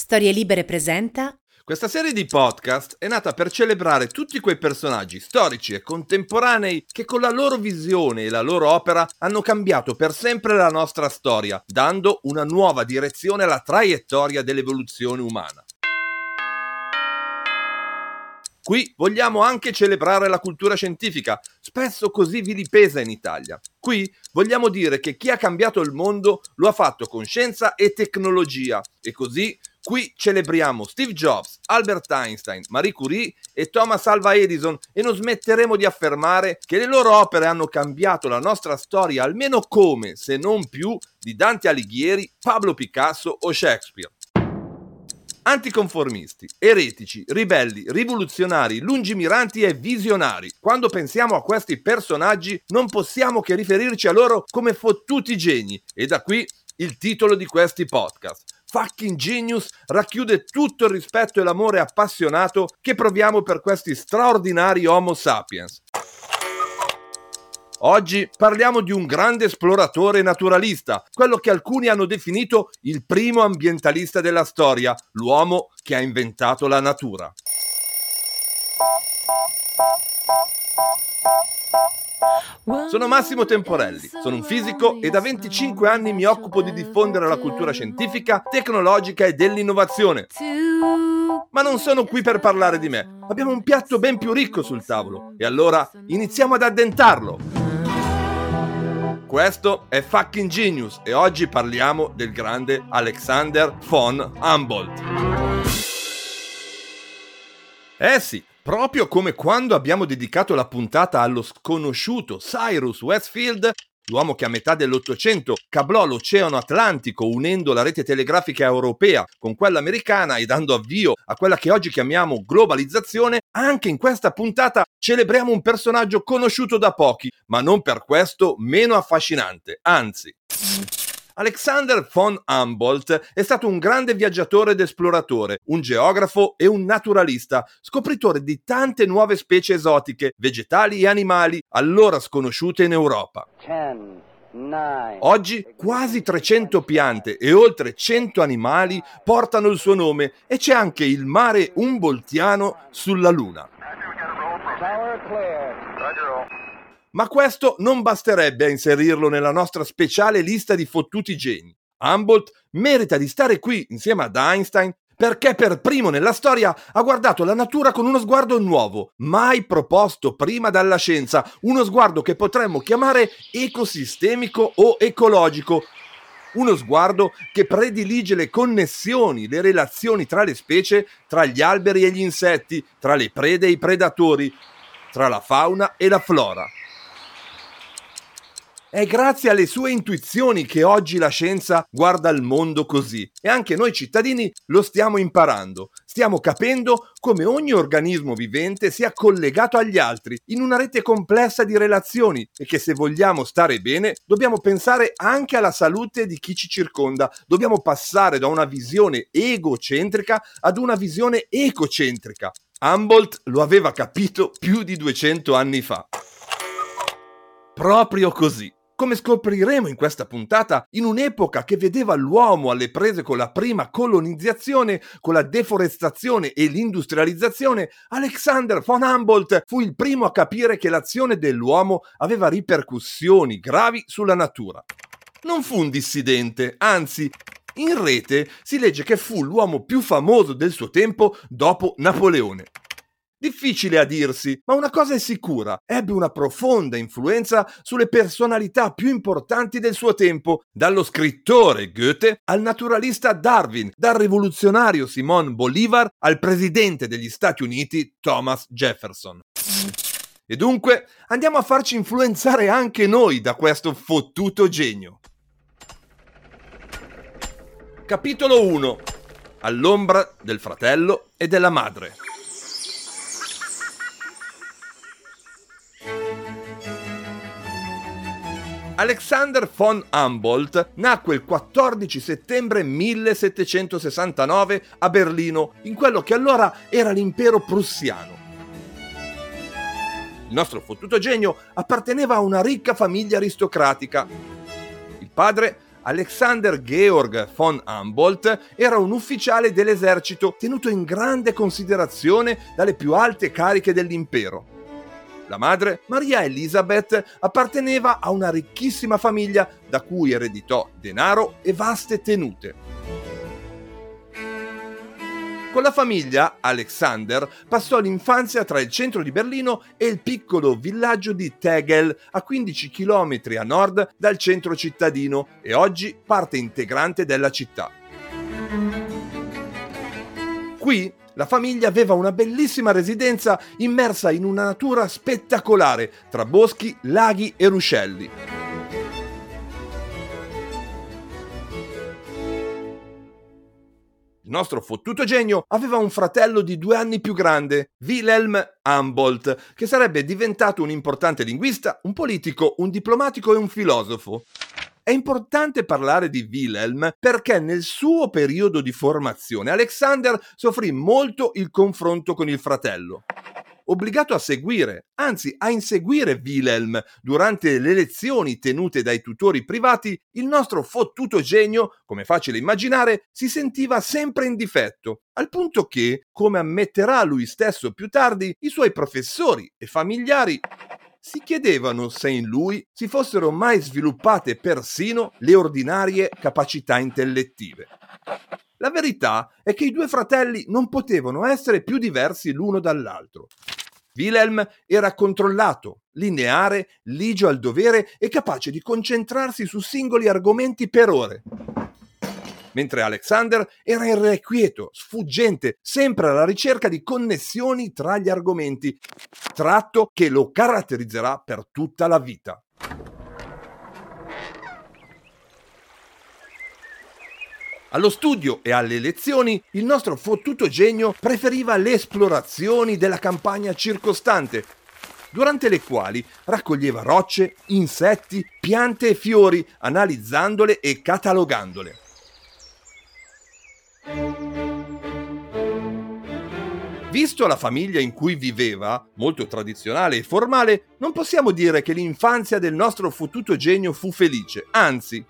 Storie Libere presenta Questa serie di podcast è nata per celebrare tutti quei personaggi storici e contemporanei che con la loro visione e la loro opera hanno cambiato per sempre la nostra storia, dando una nuova direzione alla traiettoria dell'evoluzione umana. Qui vogliamo anche celebrare la cultura scientifica, spesso così vilipesa in Italia. Qui vogliamo dire che chi ha cambiato il mondo lo ha fatto con scienza e tecnologia e così qui celebriamo Steve Jobs, Albert Einstein, Marie Curie e Thomas Alva Edison e non smetteremo di affermare che le loro opere hanno cambiato la nostra storia almeno come, se non più, di Dante Alighieri, Pablo Picasso o Shakespeare. Anticonformisti, eretici, ribelli, rivoluzionari, lungimiranti e visionari. Quando pensiamo a questi personaggi non possiamo che riferirci a loro come fottuti geni e da qui il titolo di questi podcast. Fucking Genius racchiude tutto il rispetto e l'amore appassionato che proviamo per questi straordinari Homo sapiens. Oggi parliamo di un grande esploratore naturalista, quello che alcuni hanno definito il primo ambientalista della storia, l'uomo che ha inventato la natura. Sono Massimo Temporelli, sono un fisico e da 25 anni mi occupo di diffondere la cultura scientifica, tecnologica e dell'innovazione. Ma non sono qui per parlare di me, abbiamo un piatto ben più ricco sul tavolo e allora iniziamo ad addentarlo. Questo è Fucking Genius e oggi parliamo del grande Alexander von Humboldt. Eh sì, proprio come quando abbiamo dedicato la puntata allo sconosciuto Cyrus Westfield, l'uomo che a metà dell'Ottocento cablò l'Oceano Atlantico unendo la rete telegrafica europea con quella americana e dando avvio a quella che oggi chiamiamo globalizzazione, anche in questa puntata celebriamo un personaggio conosciuto da pochi, ma non per questo meno affascinante, anzi. Alexander von Humboldt è stato un grande viaggiatore ed esploratore, un geografo e un naturalista, scopritore di tante nuove specie esotiche, vegetali e animali, allora sconosciuute in Europa. Oggi quasi 300 piante e oltre 100 animali portano il suo nome e c'è anche il mare Humboldtiano sulla Luna. Ma questo non basterebbe a inserirlo nella nostra speciale lista di fottuti geni. Humboldt merita di stare qui insieme ad Einstein perché per primo nella storia ha guardato la natura con uno sguardo nuovo, mai proposto prima dalla scienza, uno sguardo che potremmo chiamare ecosistemico o ecologico, uno sguardo che predilige le connessioni, le relazioni tra le specie, tra gli alberi e gli insetti, tra le prede e i predatori, tra la fauna e la flora. È grazie alle sue intuizioni che oggi la scienza guarda il mondo così e anche noi cittadini lo stiamo imparando. Stiamo capendo come ogni organismo vivente sia collegato agli altri in una rete complessa di relazioni e che se vogliamo stare bene dobbiamo pensare anche alla salute di chi ci circonda. Dobbiamo passare da una visione egocentrica ad una visione ecocentrica. Humboldt lo aveva capito più di 200 anni fa. Proprio così come scopriremo in questa puntata, in un'epoca che vedeva l'uomo alle prese con la prima colonizzazione, con la deforestazione e l'industrializzazione, Alexander von Humboldt fu il primo a capire che l'azione dell'uomo aveva ripercussioni gravi sulla natura. Non fu un dissidente, anzi, in rete si legge che fu l'uomo più famoso del suo tempo dopo Napoleone. Difficile a dirsi, ma una cosa è sicura, ebbe una profonda influenza sulle personalità più importanti del suo tempo, dallo scrittore Goethe al naturalista Darwin, dal rivoluzionario Simon Bolivar al presidente degli Stati Uniti Thomas Jefferson. E dunque andiamo a farci influenzare anche noi da questo fottuto genio. Capitolo 1 All'ombra del fratello e della madre. Alexander von Humboldt nacque il 14 settembre 1769 a Berlino, in quello che allora era l'impero prussiano. Il nostro fottuto genio apparteneva a una ricca famiglia aristocratica. Il padre Alexander Georg von Humboldt era un ufficiale dell'esercito tenuto in grande considerazione dalle più alte cariche dell'impero. La madre, Maria Elisabeth, apparteneva a una ricchissima famiglia da cui ereditò denaro e vaste tenute. Con la famiglia, Alexander passò l'infanzia tra il centro di Berlino e il piccolo villaggio di Tegel, a 15 km a nord dal centro cittadino e oggi parte integrante della città. Qui la famiglia aveva una bellissima residenza immersa in una natura spettacolare tra boschi, laghi e ruscelli. Il nostro fottuto genio aveva un fratello di due anni più grande, Wilhelm Humboldt, che sarebbe diventato un importante linguista, un politico, un diplomatico e un filosofo. È importante parlare di Wilhelm perché nel suo periodo di formazione Alexander soffrì molto il confronto con il fratello. Obbligato a seguire, anzi a inseguire Wilhelm durante le lezioni tenute dai tutori privati, il nostro fottuto genio, come facile immaginare, si sentiva sempre in difetto, al punto che, come ammetterà lui stesso più tardi, i suoi professori e familiari si chiedevano se in lui si fossero mai sviluppate persino le ordinarie capacità intellettive. La verità è che i due fratelli non potevano essere più diversi l'uno dall'altro. Wilhelm era controllato, lineare, ligio al dovere e capace di concentrarsi su singoli argomenti per ore. Mentre Alexander era irrequieto, sfuggente, sempre alla ricerca di connessioni tra gli argomenti, tratto che lo caratterizzerà per tutta la vita. Allo studio e alle lezioni il nostro fottuto genio preferiva le esplorazioni della campagna circostante, durante le quali raccoglieva rocce, insetti, piante e fiori, analizzandole e catalogandole. Visto la famiglia in cui viveva, molto tradizionale e formale, non possiamo dire che l'infanzia del nostro fottuto genio fu felice, anzi,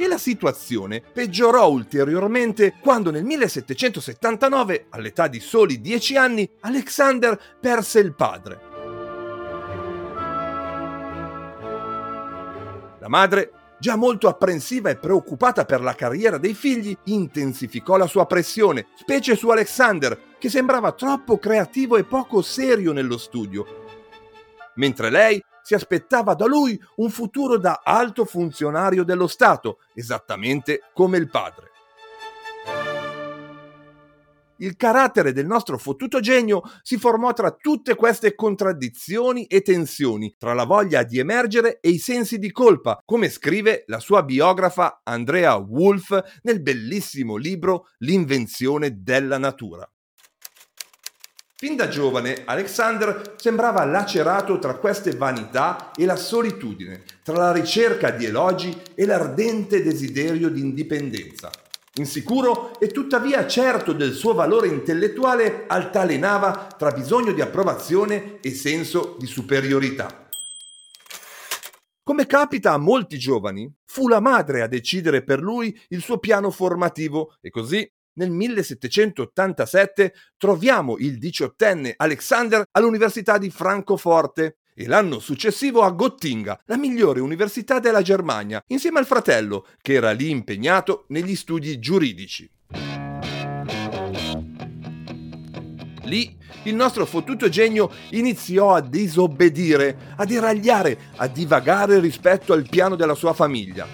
e la situazione peggiorò ulteriormente quando nel 1779, all'età di soli 10 anni, Alexander perse il padre. La madre, già molto apprensiva e preoccupata per la carriera dei figli, intensificò la sua pressione, specie su Alexander, che sembrava troppo creativo e poco serio nello studio. Mentre lei si aspettava da lui un futuro da alto funzionario dello Stato, esattamente come il padre. Il carattere del nostro fottuto genio si formò tra tutte queste contraddizioni e tensioni, tra la voglia di emergere e i sensi di colpa, come scrive la sua biografa Andrea Wolf nel bellissimo libro L'invenzione della natura. Fin da giovane Alexander sembrava lacerato tra queste vanità e la solitudine, tra la ricerca di elogi e l'ardente desiderio di indipendenza. Insicuro e tuttavia certo del suo valore intellettuale, altalenava tra bisogno di approvazione e senso di superiorità. Come capita a molti giovani, fu la madre a decidere per lui il suo piano formativo e così nel 1787 troviamo il diciottenne Alexander all'Università di Francoforte e l'anno successivo a Gottinga, la migliore università della Germania, insieme al fratello, che era lì impegnato negli studi giuridici. Lì il nostro fottuto genio iniziò a disobbedire, a deragliare, a divagare rispetto al piano della sua famiglia.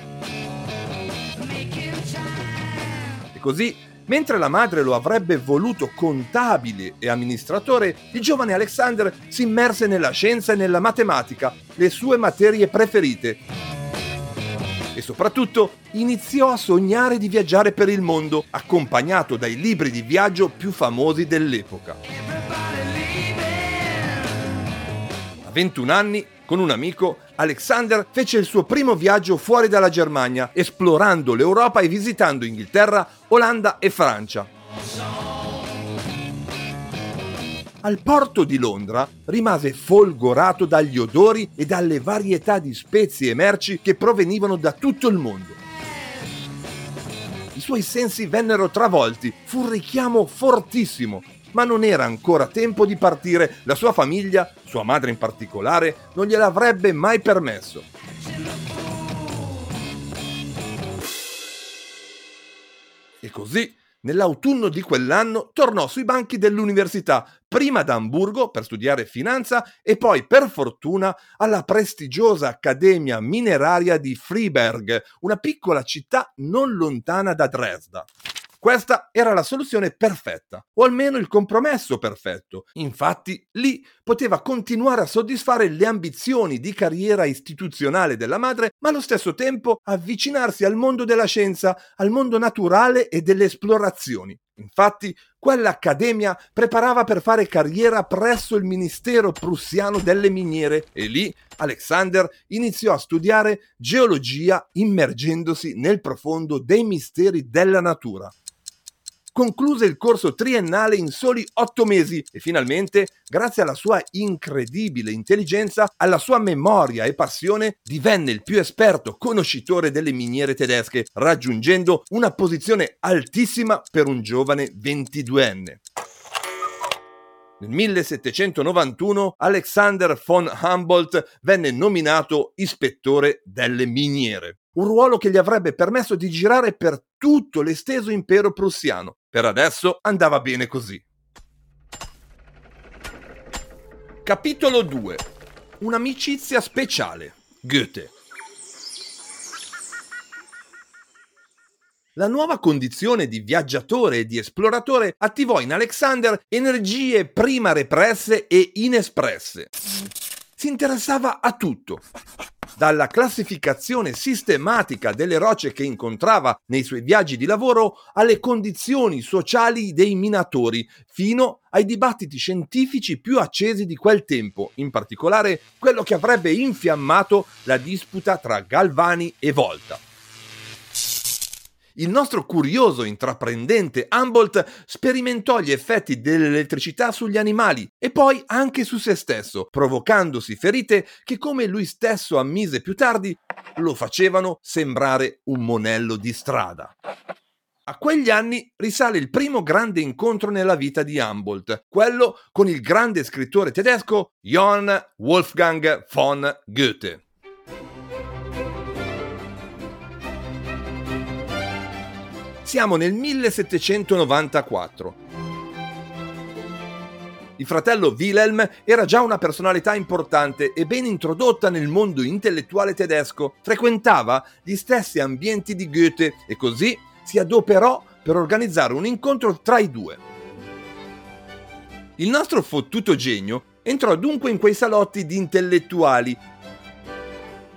E così Mentre la madre lo avrebbe voluto contabile e amministratore, il giovane Alexander si immerse nella scienza e nella matematica, le sue materie preferite. E soprattutto iniziò a sognare di viaggiare per il mondo, accompagnato dai libri di viaggio più famosi dell'epoca. A 21 anni con un amico, Alexander fece il suo primo viaggio fuori dalla Germania, esplorando l'Europa e visitando Inghilterra, Olanda e Francia. al porto di Londra rimase folgorato dagli odori e dalle varietà di spezie e merci che provenivano da tutto il mondo. I suoi sensi vennero travolti, fu un richiamo fortissimo, ma non era ancora tempo di partire, la sua famiglia, sua madre in particolare, non gliel'avrebbe mai permesso. E così Nell'autunno di quell'anno tornò sui banchi dell'università, prima ad Amburgo per studiare finanza e poi, per fortuna, alla prestigiosa Accademia Mineraria di Freiberg, una piccola città non lontana da Dresda. Questa era la soluzione perfetta, o almeno il compromesso perfetto. Infatti, lì poteva continuare a soddisfare le ambizioni di carriera istituzionale della madre, ma allo stesso tempo avvicinarsi al mondo della scienza, al mondo naturale e delle esplorazioni. Infatti, quell'accademia preparava per fare carriera presso il Ministero prussiano delle miniere e lì Alexander iniziò a studiare geologia immergendosi nel profondo dei misteri della natura concluse il corso triennale in soli otto mesi e finalmente, grazie alla sua incredibile intelligenza, alla sua memoria e passione, divenne il più esperto conoscitore delle miniere tedesche, raggiungendo una posizione altissima per un giovane 22enne. Nel 1791 Alexander von Humboldt venne nominato ispettore delle miniere un ruolo che gli avrebbe permesso di girare per tutto l'esteso impero prussiano. Per adesso andava bene così. Capitolo 2 Un'amicizia speciale. Goethe. La nuova condizione di viaggiatore e di esploratore attivò in Alexander energie prima represse e inespresse. Si interessava a tutto, dalla classificazione sistematica delle rocce che incontrava nei suoi viaggi di lavoro alle condizioni sociali dei minatori, fino ai dibattiti scientifici più accesi di quel tempo, in particolare quello che avrebbe infiammato la disputa tra Galvani e Volta il nostro curioso intraprendente Humboldt sperimentò gli effetti dell'elettricità sugli animali e poi anche su se stesso, provocandosi ferite che, come lui stesso ammise più tardi, lo facevano sembrare un monello di strada. A quegli anni risale il primo grande incontro nella vita di Humboldt, quello con il grande scrittore tedesco Johann Wolfgang von Goethe. Siamo nel 1794. Il fratello Wilhelm era già una personalità importante e ben introdotta nel mondo intellettuale tedesco, frequentava gli stessi ambienti di Goethe e così si adoperò per organizzare un incontro tra i due. Il nostro fottuto genio entrò dunque in quei salotti di intellettuali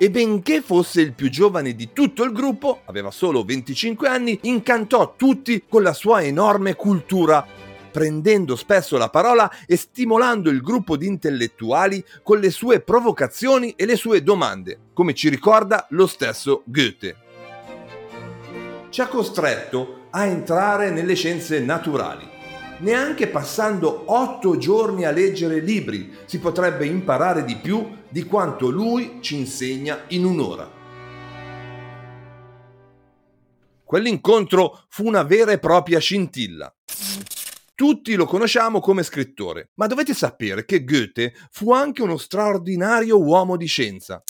e benché fosse il più giovane di tutto il gruppo, aveva solo 25 anni, incantò tutti con la sua enorme cultura, prendendo spesso la parola e stimolando il gruppo di intellettuali con le sue provocazioni e le sue domande, come ci ricorda lo stesso Goethe. Ci ha costretto a entrare nelle scienze naturali neanche passando otto giorni a leggere libri si potrebbe imparare di più di quanto lui ci insegna in un'ora. Quell'incontro fu una vera e propria scintilla. Tutti lo conosciamo come scrittore, ma dovete sapere che Goethe fu anche uno straordinario uomo di scienza.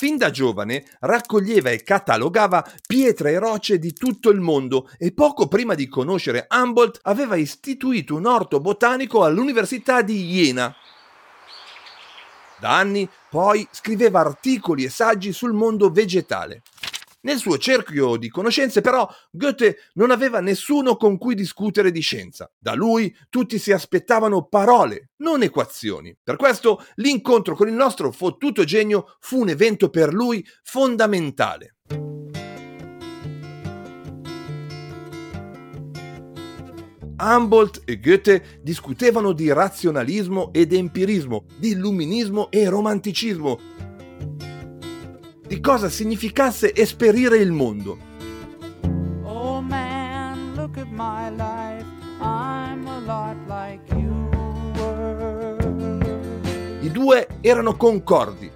Fin da giovane raccoglieva e catalogava pietre e rocce di tutto il mondo e poco prima di conoscere Humboldt aveva istituito un orto botanico all'Università di Jena. Da anni poi scriveva articoli e saggi sul mondo vegetale. Nel suo cerchio di conoscenze però Goethe non aveva nessuno con cui discutere di scienza. Da lui tutti si aspettavano parole, non equazioni. Per questo l'incontro con il nostro fottuto genio fu un evento per lui fondamentale. Humboldt e Goethe discutevano di razionalismo ed empirismo, di illuminismo e romanticismo, di cosa significasse esperire il mondo. Oh man, look at my life. I'm a lot like you were. erano concordi.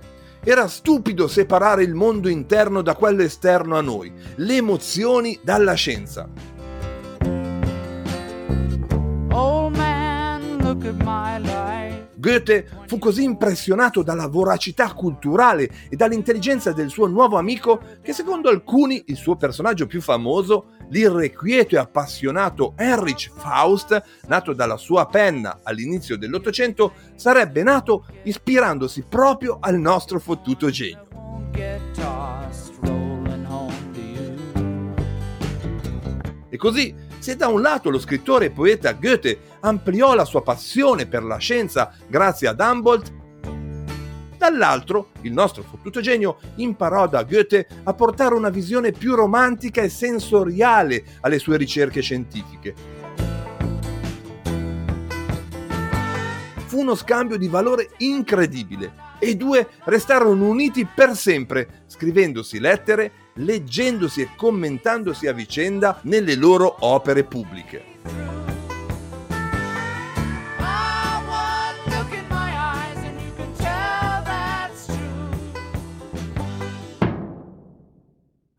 Era stupido separare il mondo interno da quello esterno a noi, le emozioni dalla scienza. Goethe fu così impressionato dalla voracità culturale e dall'intelligenza del suo nuovo amico che secondo alcuni il suo personaggio più famoso, l'irrequieto e appassionato Heinrich Faust, nato dalla sua penna all'inizio dell'Ottocento, sarebbe nato ispirandosi proprio al nostro fottuto genio. E così se da un lato lo scrittore e poeta Goethe ampliò la sua passione per la scienza grazie ad Humboldt, dall'altro il nostro fottuto genio imparò da Goethe a portare una visione più romantica e sensoriale alle sue ricerche scientifiche. Fu uno scambio di valore incredibile e i due restarono uniti per sempre, scrivendosi lettere leggendosi e commentandosi a vicenda nelle loro opere pubbliche.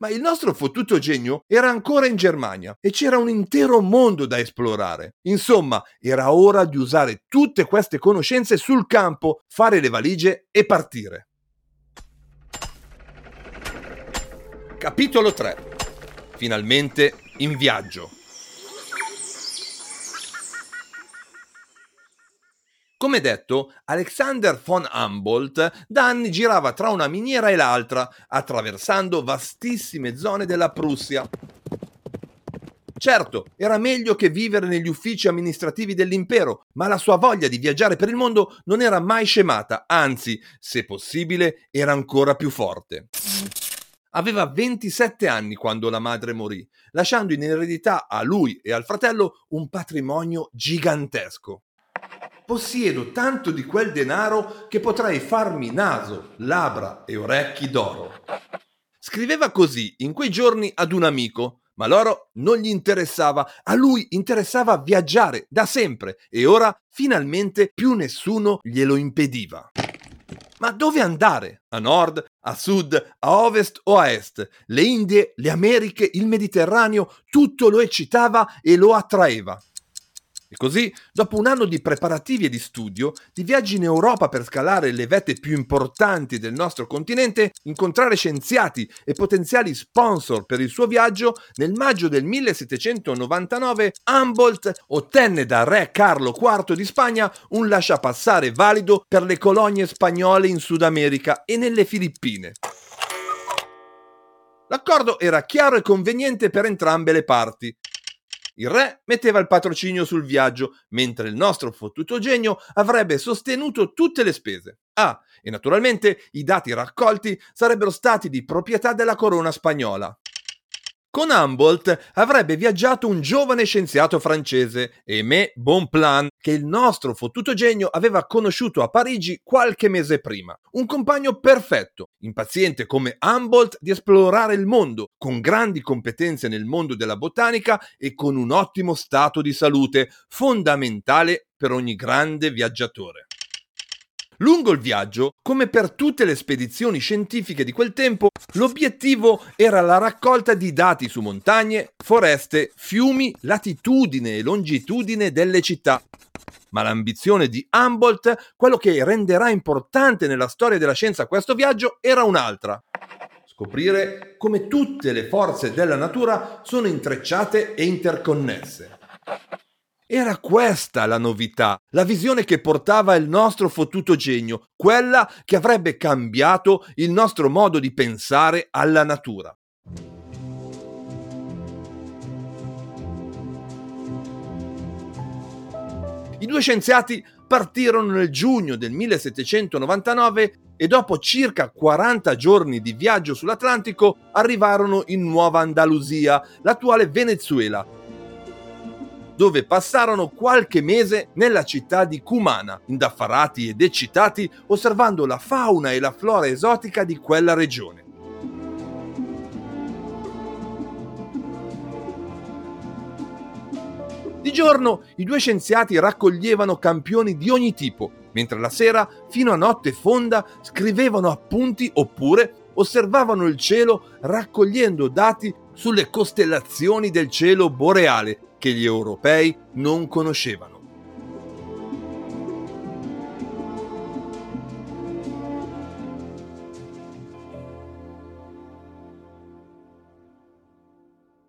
Ma il nostro fottuto genio era ancora in Germania e c'era un intero mondo da esplorare. Insomma, era ora di usare tutte queste conoscenze sul campo, fare le valigie e partire. Capitolo 3 Finalmente in viaggio. Come detto, Alexander von Humboldt da anni girava tra una miniera e l'altra, attraversando vastissime zone della Prussia. Certo, era meglio che vivere negli uffici amministrativi dell'impero, ma la sua voglia di viaggiare per il mondo non era mai scemata, anzi, se possibile, era ancora più forte. Aveva 27 anni quando la madre morì, lasciando in eredità a lui e al fratello un patrimonio gigantesco. Possiedo tanto di quel denaro che potrei farmi naso, labbra e orecchi d'oro. Scriveva così in quei giorni ad un amico, ma loro non gli interessava, a lui interessava viaggiare da sempre e ora finalmente più nessuno glielo impediva. Ma dove andare? A nord, a sud, a ovest o a est? Le Indie, le Americhe, il Mediterraneo, tutto lo eccitava e lo attraeva. E così, dopo un anno di preparativi e di studio, di viaggi in Europa per scalare le vette più importanti del nostro continente, incontrare scienziati e potenziali sponsor per il suo viaggio, nel maggio del 1799 Humboldt ottenne da re Carlo IV di Spagna un lasciapassare valido per le colonie spagnole in Sud America e nelle Filippine. L'accordo era chiaro e conveniente per entrambe le parti. Il re metteva il patrocinio sul viaggio, mentre il nostro fottuto genio avrebbe sostenuto tutte le spese. Ah, e naturalmente i dati raccolti sarebbero stati di proprietà della corona spagnola. Con Humboldt avrebbe viaggiato un giovane scienziato francese, Aimé Bonplan, che il nostro fottuto genio aveva conosciuto a Parigi qualche mese prima. Un compagno perfetto, impaziente come Humboldt di esplorare il mondo, con grandi competenze nel mondo della botanica e con un ottimo stato di salute, fondamentale per ogni grande viaggiatore. Lungo il viaggio, come per tutte le spedizioni scientifiche di quel tempo, l'obiettivo era la raccolta di dati su montagne, foreste, fiumi, latitudine e longitudine delle città. Ma l'ambizione di Humboldt, quello che renderà importante nella storia della scienza questo viaggio, era un'altra. Scoprire come tutte le forze della natura sono intrecciate e interconnesse. Era questa la novità, la visione che portava il nostro fottuto genio, quella che avrebbe cambiato il nostro modo di pensare alla natura. I due scienziati partirono nel giugno del 1799 e dopo circa 40 giorni di viaggio sull'Atlantico arrivarono in Nuova Andalusia, l'attuale Venezuela, dove passarono qualche mese nella città di Cumana, indaffarati ed eccitati osservando la fauna e la flora esotica di quella regione. Di giorno i due scienziati raccoglievano campioni di ogni tipo, mentre la sera, fino a notte fonda, scrivevano appunti oppure osservavano il cielo raccogliendo dati sulle costellazioni del cielo boreale che gli europei non conoscevano.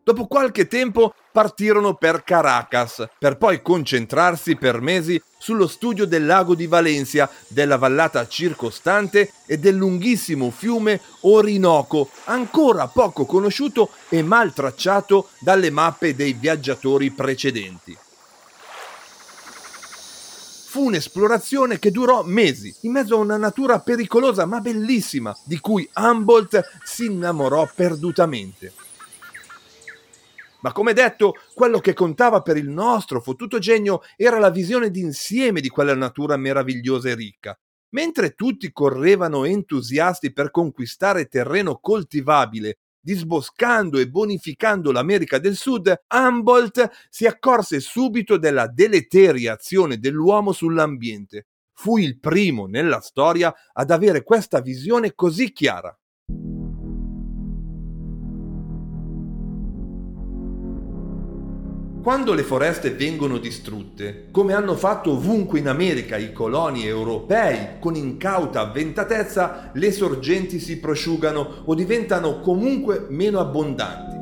Dopo qualche tempo partirono per Caracas, per poi concentrarsi per mesi sullo studio del lago di Valencia, della vallata circostante e del lunghissimo fiume Orinoco, ancora poco conosciuto e mal tracciato dalle mappe dei viaggiatori precedenti. Fu un'esplorazione che durò mesi, in mezzo a una natura pericolosa ma bellissima, di cui Humboldt si innamorò perdutamente. Ma come detto, quello che contava per il nostro fottuto genio era la visione d'insieme di quella natura meravigliosa e ricca. Mentre tutti correvano entusiasti per conquistare terreno coltivabile, disboscando e bonificando l'America del Sud, Humboldt si accorse subito della deleteria azione dell'uomo sull'ambiente. Fu il primo nella storia ad avere questa visione così chiara. Quando le foreste vengono distrutte, come hanno fatto ovunque in America i coloni europei, con incauta avventatezza, le sorgenti si prosciugano o diventano comunque meno abbondanti.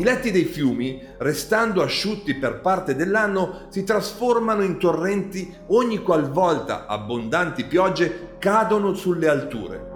I letti dei fiumi, restando asciutti per parte dell'anno, si trasformano in torrenti ogni qualvolta abbondanti piogge cadono sulle alture.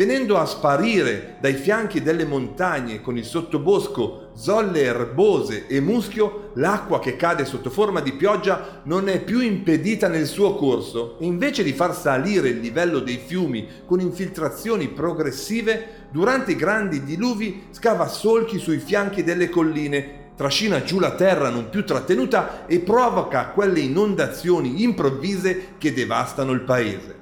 Venendo a sparire dai fianchi delle montagne con il sottobosco, zolle erbose e muschio, l'acqua che cade sotto forma di pioggia non è più impedita nel suo corso e invece di far salire il livello dei fiumi con infiltrazioni progressive, durante i grandi diluvi scava solchi sui fianchi delle colline, trascina giù la terra non più trattenuta e provoca quelle inondazioni improvvise che devastano il paese.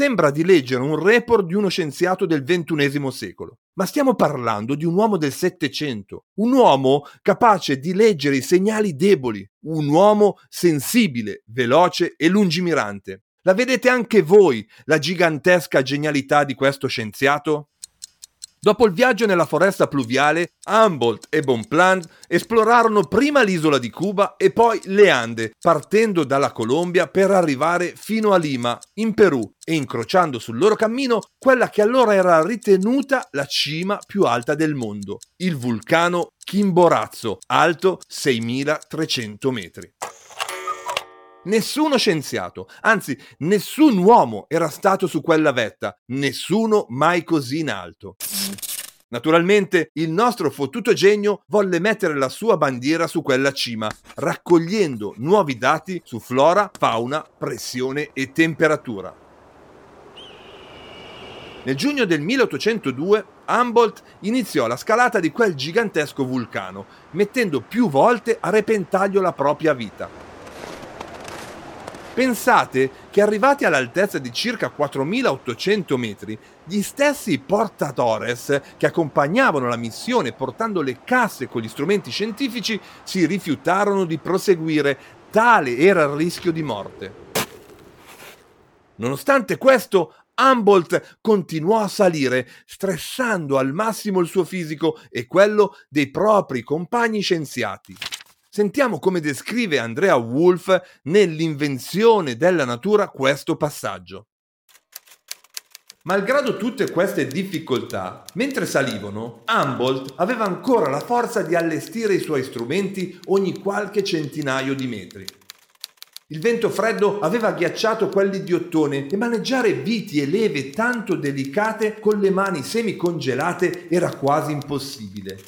Sembra di leggere un report di uno scienziato del XXI secolo, ma stiamo parlando di un uomo del Settecento, un uomo capace di leggere i segnali deboli, un uomo sensibile, veloce e lungimirante. La vedete anche voi, la gigantesca genialità di questo scienziato? Dopo il viaggio nella foresta pluviale, Humboldt e Bonpland esplorarono prima l'isola di Cuba e poi le Ande, partendo dalla Colombia per arrivare fino a Lima, in Perù, e incrociando sul loro cammino quella che allora era ritenuta la cima più alta del mondo, il vulcano Chimborazo, alto 6300 metri. Nessuno scienziato, anzi nessun uomo era stato su quella vetta, nessuno mai così in alto. Naturalmente il nostro fottuto genio volle mettere la sua bandiera su quella cima, raccogliendo nuovi dati su flora, fauna, pressione e temperatura. Nel giugno del 1802 Humboldt iniziò la scalata di quel gigantesco vulcano, mettendo più volte a repentaglio la propria vita. Pensate che arrivati all'altezza di circa 4800 metri, gli stessi portadores che accompagnavano la missione portando le casse con gli strumenti scientifici si rifiutarono di proseguire, tale era il rischio di morte. Nonostante questo, Humboldt continuò a salire, stressando al massimo il suo fisico e quello dei propri compagni scienziati. Sentiamo come descrive Andrea Wolff nell'invenzione della natura questo passaggio. Malgrado tutte queste difficoltà, mentre salivano, Humboldt aveva ancora la forza di allestire i suoi strumenti ogni qualche centinaio di metri. Il vento freddo aveva ghiacciato quelli di ottone e maneggiare viti e leve tanto delicate con le mani semicongelate era quasi impossibile.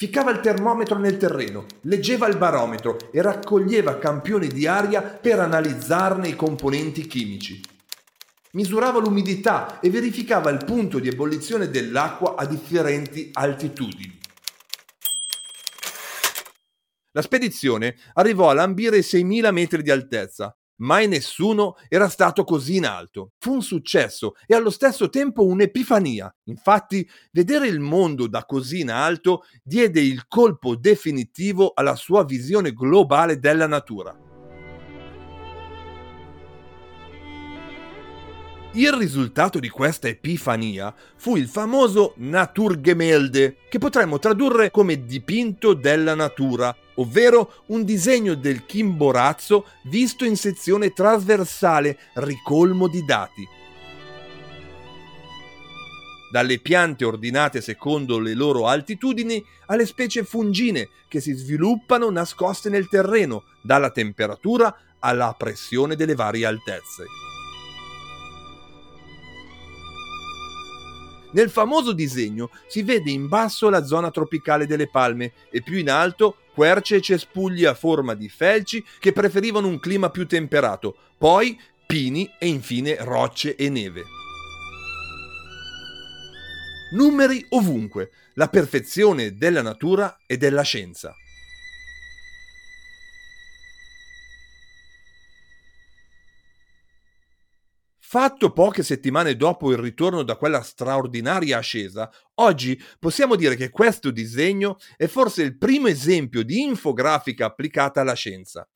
Ficcava il termometro nel terreno, leggeva il barometro e raccoglieva campioni di aria per analizzarne i componenti chimici. Misurava l'umidità e verificava il punto di ebollizione dell'acqua a differenti altitudini. La spedizione arrivò a lambire i 6.000 metri di altezza. Mai nessuno era stato così in alto. Fu un successo e allo stesso tempo un'epifania. Infatti, vedere il mondo da così in alto diede il colpo definitivo alla sua visione globale della natura. Il risultato di questa epifania fu il famoso Naturgemälde, che potremmo tradurre come dipinto della natura, ovvero un disegno del Chimborazzo visto in sezione trasversale, ricolmo di dati. Dalle piante ordinate secondo le loro altitudini alle specie fungine che si sviluppano nascoste nel terreno, dalla temperatura alla pressione delle varie altezze. Nel famoso disegno si vede in basso la zona tropicale delle palme e più in alto querce e cespugli a forma di felci che preferivano un clima più temperato, poi pini e infine rocce e neve. Numeri ovunque, la perfezione della natura e della scienza. Fatto poche settimane dopo il ritorno da quella straordinaria ascesa, oggi possiamo dire che questo disegno è forse il primo esempio di infografica applicata alla scienza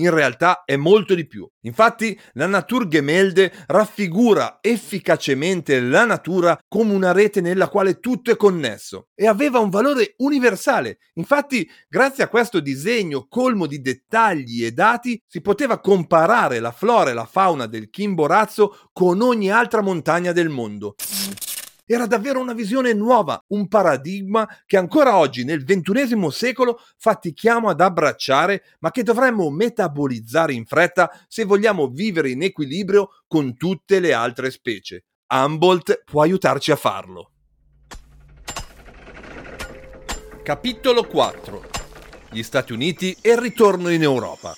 in realtà è molto di più. Infatti la Naturgemälde raffigura efficacemente la natura come una rete nella quale tutto è connesso e aveva un valore universale. Infatti, grazie a questo disegno colmo di dettagli e dati, si poteva comparare la flora e la fauna del Chimborazzo con ogni altra montagna del mondo. Era davvero una visione nuova, un paradigma che ancora oggi, nel XXI secolo, fatichiamo ad abbracciare, ma che dovremmo metabolizzare in fretta se vogliamo vivere in equilibrio con tutte le altre specie. Humboldt può aiutarci a farlo. Capitolo 4 Gli Stati Uniti e il ritorno in Europa.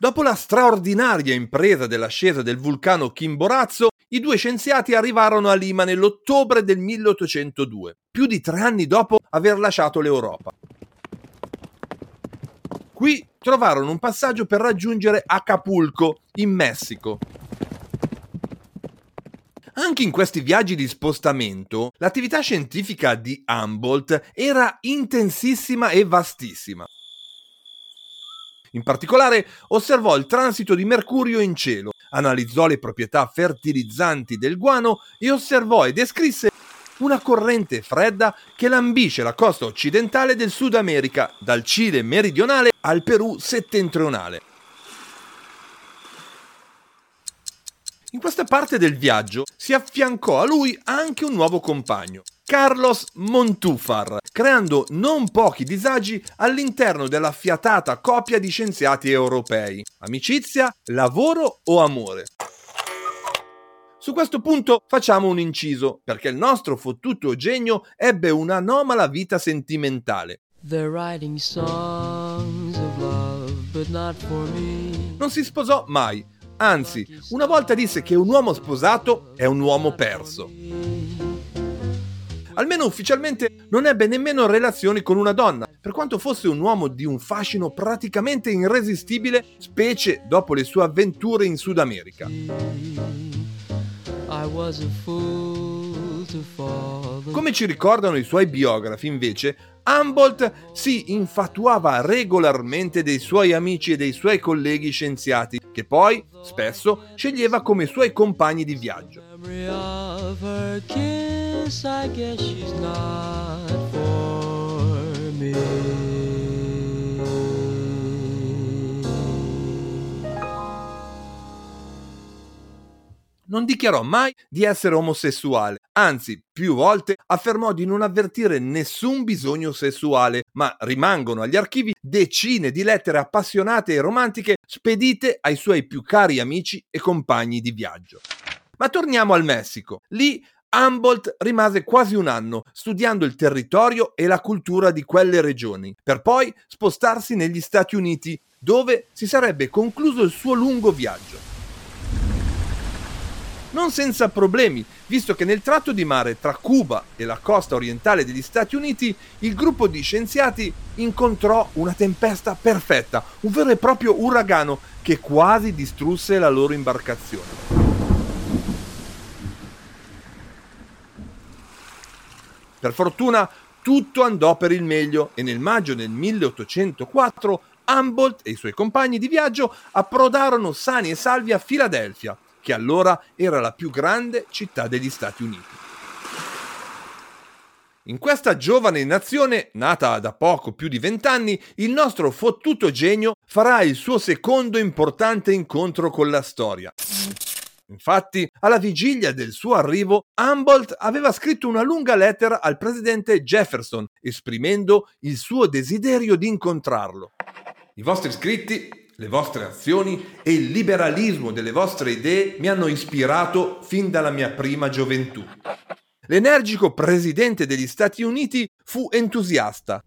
Dopo la straordinaria impresa dell'ascesa del vulcano Chimborazzo, i due scienziati arrivarono a Lima nell'ottobre del 1802, più di tre anni dopo aver lasciato l'Europa. Qui trovarono un passaggio per raggiungere Acapulco, in Messico. Anche in questi viaggi di spostamento, l'attività scientifica di Humboldt era intensissima e vastissima. In particolare osservò il transito di Mercurio in cielo, analizzò le proprietà fertilizzanti del guano e osservò e descrisse una corrente fredda che lambisce la costa occidentale del Sud America, dal Cile meridionale al Perù settentrionale. In questa parte del viaggio si affiancò a lui anche un nuovo compagno, Carlos Montúfar, creando non pochi disagi all'interno della fiatata coppia di scienziati europei. Amicizia, lavoro o amore? Su questo punto facciamo un inciso, perché il nostro fottuto genio ebbe un'anomala vita sentimentale. Love, non si sposò mai, anzi, una volta disse che un uomo sposato è un uomo perso almeno ufficialmente non ebbe nemmeno relazioni con una donna, per quanto fosse un uomo di un fascino praticamente irresistibile, specie dopo le sue avventure in Sud America. Come ci ricordano i suoi biografi, invece, Humboldt si infatuava regolarmente dei suoi amici e dei suoi colleghi scienziati, che poi, spesso, sceglieva come suoi compagni di viaggio. Non dichiarò mai di essere omosessuale, anzi più volte affermò di non avvertire nessun bisogno sessuale, ma rimangono agli archivi decine di lettere appassionate e romantiche spedite ai suoi più cari amici e compagni di viaggio. Ma torniamo al Messico. Lì Humboldt rimase quasi un anno studiando il territorio e la cultura di quelle regioni, per poi spostarsi negli Stati Uniti, dove si sarebbe concluso il suo lungo viaggio. Non senza problemi, visto che nel tratto di mare tra Cuba e la costa orientale degli Stati Uniti il gruppo di scienziati incontrò una tempesta perfetta, un vero e proprio uragano che quasi distrusse la loro imbarcazione. Per fortuna tutto andò per il meglio e nel maggio del 1804 Humboldt e i suoi compagni di viaggio approdarono sani e salvi a Filadelfia, che allora era la più grande città degli Stati Uniti. In questa giovane nazione, nata da poco più di vent'anni, il nostro fottuto genio farà il suo secondo importante incontro con la storia. Infatti, alla vigilia del suo arrivo, Humboldt aveva scritto una lunga lettera al presidente Jefferson, esprimendo il suo desiderio di incontrarlo. I vostri scritti, le vostre azioni e il liberalismo delle vostre idee mi hanno ispirato fin dalla mia prima gioventù. L'energico presidente degli Stati Uniti fu entusiasta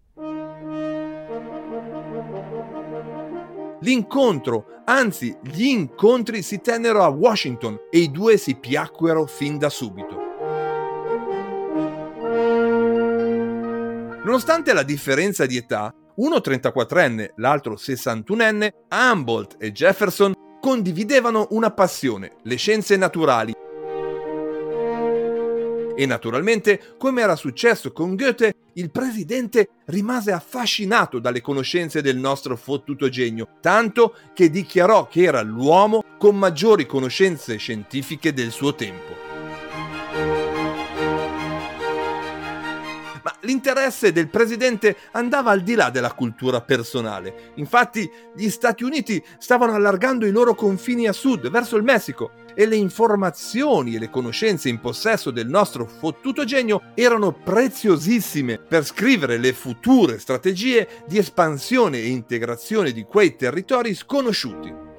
L'incontro, anzi gli incontri si tennero a Washington e i due si piacquero fin da subito. Nonostante la differenza di età, uno 34enne, l'altro 61enne, Humboldt e Jefferson condividevano una passione, le scienze naturali, e naturalmente, come era successo con Goethe, il presidente rimase affascinato dalle conoscenze del nostro fottuto genio, tanto che dichiarò che era l'uomo con maggiori conoscenze scientifiche del suo tempo. Ma l'interesse del presidente andava al di là della cultura personale. Infatti gli Stati Uniti stavano allargando i loro confini a sud, verso il Messico, e le informazioni e le conoscenze in possesso del nostro fottuto genio erano preziosissime per scrivere le future strategie di espansione e integrazione di quei territori sconosciuti.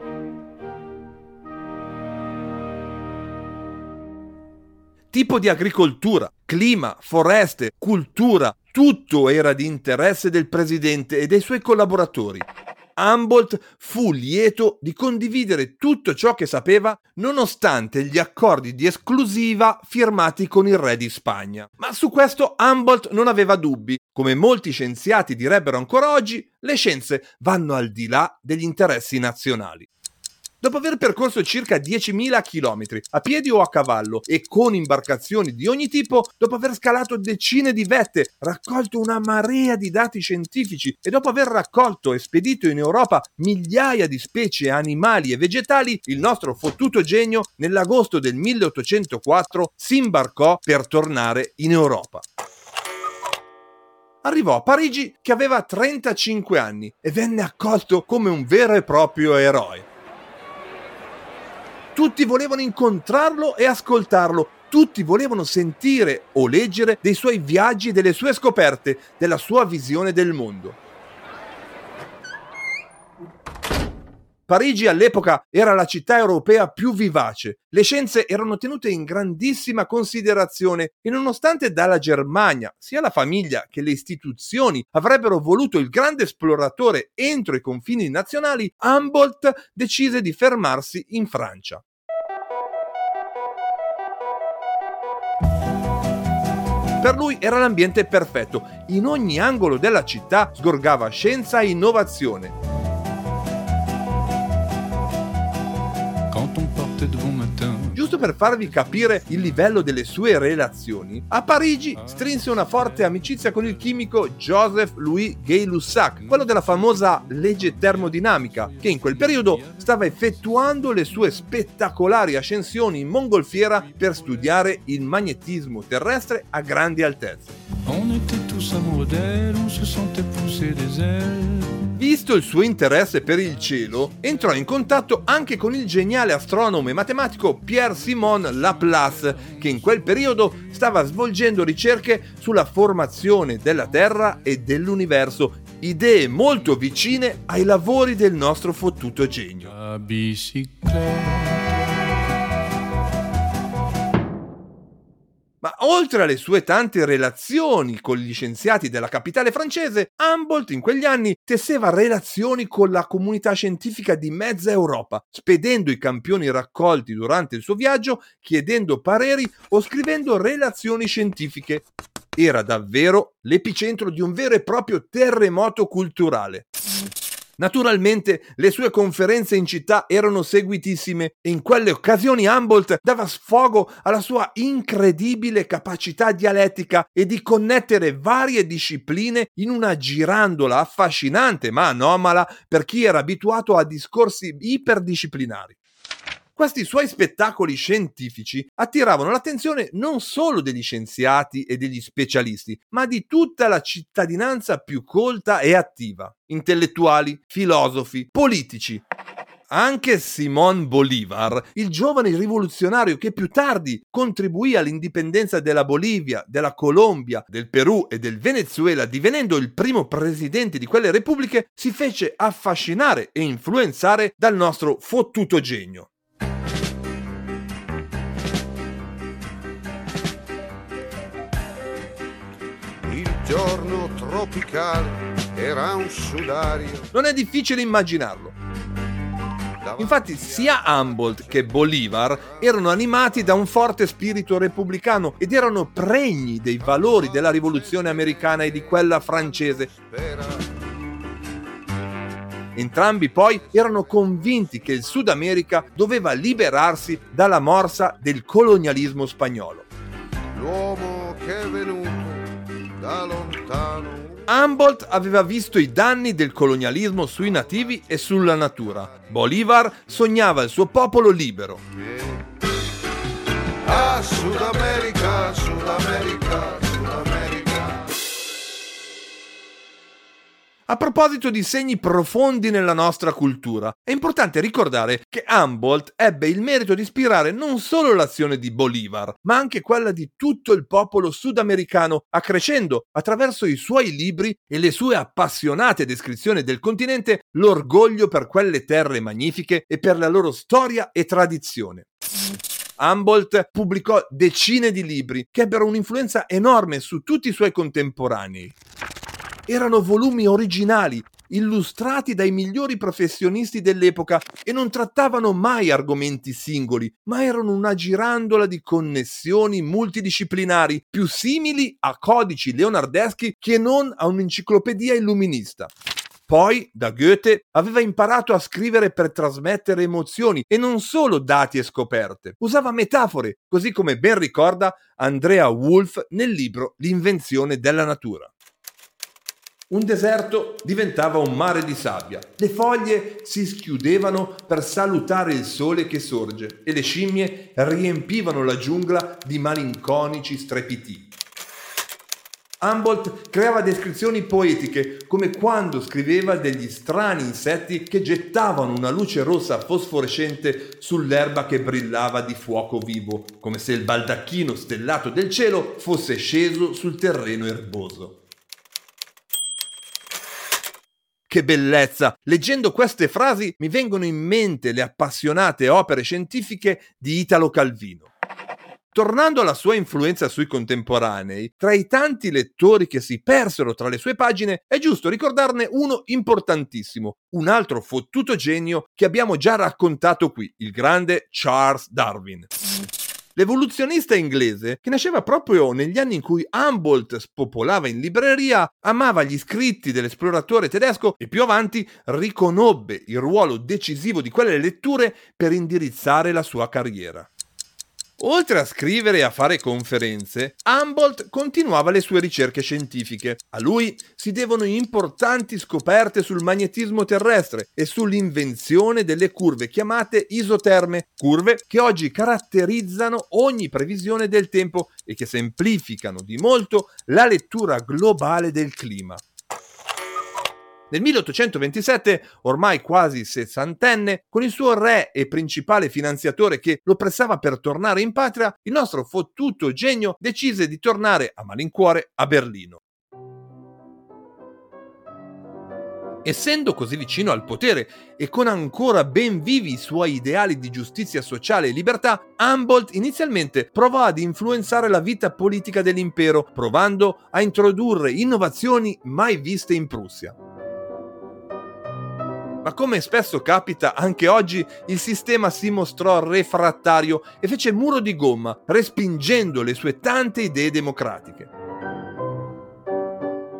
Tipo di agricoltura, clima, foreste, cultura, tutto era di interesse del presidente e dei suoi collaboratori. Humboldt fu lieto di condividere tutto ciò che sapeva nonostante gli accordi di esclusiva firmati con il re di Spagna. Ma su questo Humboldt non aveva dubbi. Come molti scienziati direbbero ancora oggi, le scienze vanno al di là degli interessi nazionali. Dopo aver percorso circa 10.000 km a piedi o a cavallo e con imbarcazioni di ogni tipo, dopo aver scalato decine di vette, raccolto una marea di dati scientifici e dopo aver raccolto e spedito in Europa migliaia di specie animali e vegetali, il nostro fottuto genio nell'agosto del 1804 si imbarcò per tornare in Europa arrivò a Parigi che aveva 35 anni e venne accolto come un vero e proprio eroe. Tutti volevano incontrarlo e ascoltarlo, tutti volevano sentire o leggere dei suoi viaggi, delle sue scoperte, della sua visione del mondo. Parigi all'epoca era la città europea più vivace, le scienze erano tenute in grandissima considerazione e nonostante dalla Germania sia la famiglia che le istituzioni avrebbero voluto il grande esploratore entro i confini nazionali, Humboldt decise di fermarsi in Francia. Per lui era l'ambiente perfetto, in ogni angolo della città sgorgava scienza e innovazione. Per farvi capire il livello delle sue relazioni, a Parigi strinse una forte amicizia con il chimico Joseph Louis Gay-Lussac, quello della famosa legge termodinamica, che in quel periodo stava effettuando le sue spettacolari ascensioni in mongolfiera per studiare il magnetismo terrestre a grandi altezze. Amoureux d'elle, on se sentait pousser des ailes. Visto il suo interesse per il cielo, entrò in contatto anche con il geniale astronomo e matematico Pierre-Simon Laplace, che in quel periodo stava svolgendo ricerche sulla formazione della Terra e dell'universo, idee molto vicine ai lavori del nostro fottuto genio. Ma oltre alle sue tante relazioni con gli scienziati della capitale francese, Humboldt in quegli anni tesseva relazioni con la comunità scientifica di mezza Europa, spedendo i campioni raccolti durante il suo viaggio, chiedendo pareri o scrivendo relazioni scientifiche. Era davvero l'epicentro di un vero e proprio terremoto culturale. Naturalmente le sue conferenze in città erano seguitissime e in quelle occasioni Humboldt dava sfogo alla sua incredibile capacità dialettica e di connettere varie discipline in una girandola affascinante ma anomala per chi era abituato a discorsi iperdisciplinari. Questi suoi spettacoli scientifici attiravano l'attenzione non solo degli scienziati e degli specialisti, ma di tutta la cittadinanza più colta e attiva, intellettuali, filosofi, politici. Anche Simón Bolívar, il giovane rivoluzionario che più tardi contribuì all'indipendenza della Bolivia, della Colombia, del Perù e del Venezuela, divenendo il primo presidente di quelle repubbliche, si fece affascinare e influenzare dal nostro fottuto genio. Giorno tropicale era un sudario. Non è difficile immaginarlo. Infatti sia Humboldt che Bolivar erano animati da un forte spirito repubblicano ed erano pregni dei valori della rivoluzione americana e di quella francese. Entrambi poi erano convinti che il Sud America doveva liberarsi dalla morsa del colonialismo spagnolo. L'uomo che è venuto da lontano. Humboldt aveva visto i danni del colonialismo sui nativi e sulla natura. Bolivar sognava il suo popolo libero. A Sud America, Sud America, A proposito di segni profondi nella nostra cultura, è importante ricordare che Humboldt ebbe il merito di ispirare non solo l'azione di Bolivar, ma anche quella di tutto il popolo sudamericano, accrescendo, attraverso i suoi libri e le sue appassionate descrizioni del continente, l'orgoglio per quelle terre magnifiche e per la loro storia e tradizione. Humboldt pubblicò decine di libri che ebbero un'influenza enorme su tutti i suoi contemporanei erano volumi originali, illustrati dai migliori professionisti dell'epoca e non trattavano mai argomenti singoli, ma erano una girandola di connessioni multidisciplinari, più simili a codici leonardeschi che non a un'enciclopedia illuminista. Poi, da Goethe, aveva imparato a scrivere per trasmettere emozioni e non solo dati e scoperte. Usava metafore, così come ben ricorda Andrea Wolff nel libro L'invenzione della natura. Un deserto diventava un mare di sabbia, le foglie si schiudevano per salutare il sole che sorge e le scimmie riempivano la giungla di malinconici strepiti. Humboldt creava descrizioni poetiche, come quando scriveva degli strani insetti che gettavano una luce rossa fosforescente sull'erba che brillava di fuoco vivo, come se il baldacchino stellato del cielo fosse sceso sul terreno erboso. Che bellezza! Leggendo queste frasi mi vengono in mente le appassionate opere scientifiche di Italo Calvino. Tornando alla sua influenza sui contemporanei, tra i tanti lettori che si persero tra le sue pagine, è giusto ricordarne uno importantissimo, un altro fottuto genio che abbiamo già raccontato qui, il grande Charles Darwin. L'evoluzionista inglese, che nasceva proprio negli anni in cui Humboldt spopolava in libreria, amava gli scritti dell'esploratore tedesco e più avanti riconobbe il ruolo decisivo di quelle letture per indirizzare la sua carriera. Oltre a scrivere e a fare conferenze, Humboldt continuava le sue ricerche scientifiche. A lui si devono importanti scoperte sul magnetismo terrestre e sull'invenzione delle curve chiamate isoterme, curve che oggi caratterizzano ogni previsione del tempo e che semplificano di molto la lettura globale del clima. Nel 1827, ormai quasi sessantenne, con il suo re e principale finanziatore che lo pressava per tornare in patria, il nostro fottuto genio decise di tornare a malincuore a Berlino. Essendo così vicino al potere e con ancora ben vivi i suoi ideali di giustizia sociale e libertà, Humboldt inizialmente provò ad influenzare la vita politica dell'impero, provando a introdurre innovazioni mai viste in Prussia. Ma come spesso capita, anche oggi il sistema si mostrò refrattario e fece muro di gomma, respingendo le sue tante idee democratiche.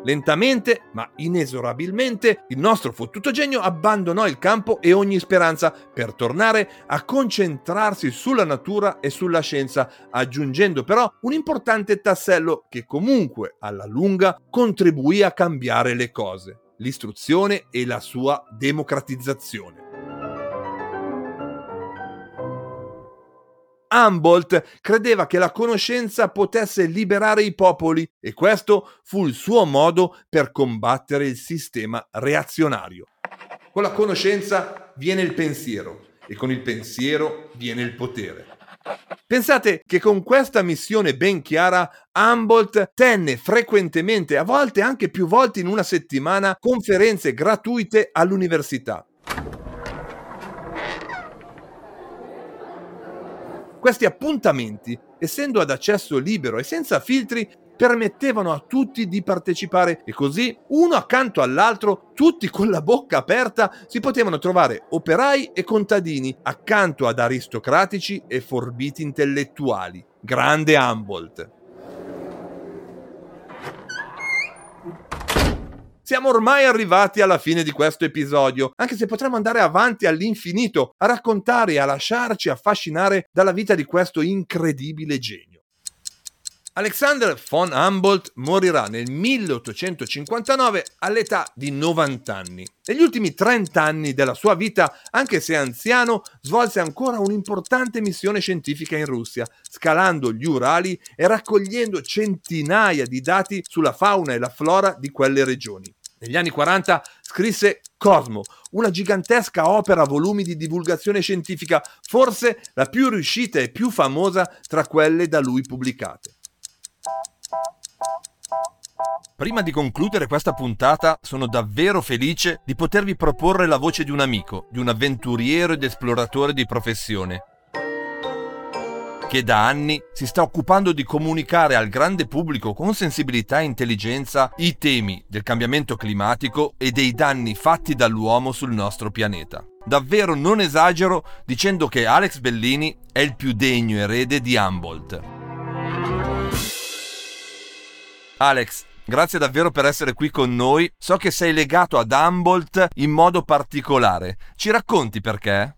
Lentamente, ma inesorabilmente, il nostro fottuto genio abbandonò il campo e ogni speranza per tornare a concentrarsi sulla natura e sulla scienza, aggiungendo però un importante tassello che comunque alla lunga contribuì a cambiare le cose, l'istruzione e la sua democratizzazione. Humboldt credeva che la conoscenza potesse liberare i popoli e questo fu il suo modo per combattere il sistema reazionario. Con la conoscenza viene il pensiero e con il pensiero viene il potere. Pensate che con questa missione ben chiara Humboldt tenne frequentemente, a volte anche più volte in una settimana, conferenze gratuite all'università. Questi appuntamenti, essendo ad accesso libero e senza filtri, permettevano a tutti di partecipare e così, uno accanto all'altro, tutti con la bocca aperta, si potevano trovare operai e contadini accanto ad aristocratici e forbiti intellettuali. Grande Humboldt. Siamo ormai arrivati alla fine di questo episodio, anche se potremmo andare avanti all'infinito a raccontare e a lasciarci affascinare dalla vita di questo incredibile genio. Alexander von Humboldt morirà nel 1859 all'età di 90 anni. Negli ultimi 30 anni della sua vita, anche se anziano, svolse ancora un'importante missione scientifica in Russia, scalando gli Urali e raccogliendo centinaia di dati sulla fauna e la flora di quelle regioni. Negli anni 40 scrisse Cosmo, una gigantesca opera a volumi di divulgazione scientifica, forse la più riuscita e più famosa tra quelle da lui pubblicate. Prima di concludere questa puntata sono davvero felice di potervi proporre la voce di un amico, di un avventuriero ed esploratore di professione, che da anni si sta occupando di comunicare al grande pubblico con sensibilità e intelligenza i temi del cambiamento climatico e dei danni fatti dall'uomo sul nostro pianeta. Davvero non esagero dicendo che Alex Bellini è il più degno erede di Humboldt. Alex, Grazie davvero per essere qui con noi. So che sei legato ad Humboldt in modo particolare. Ci racconti perché?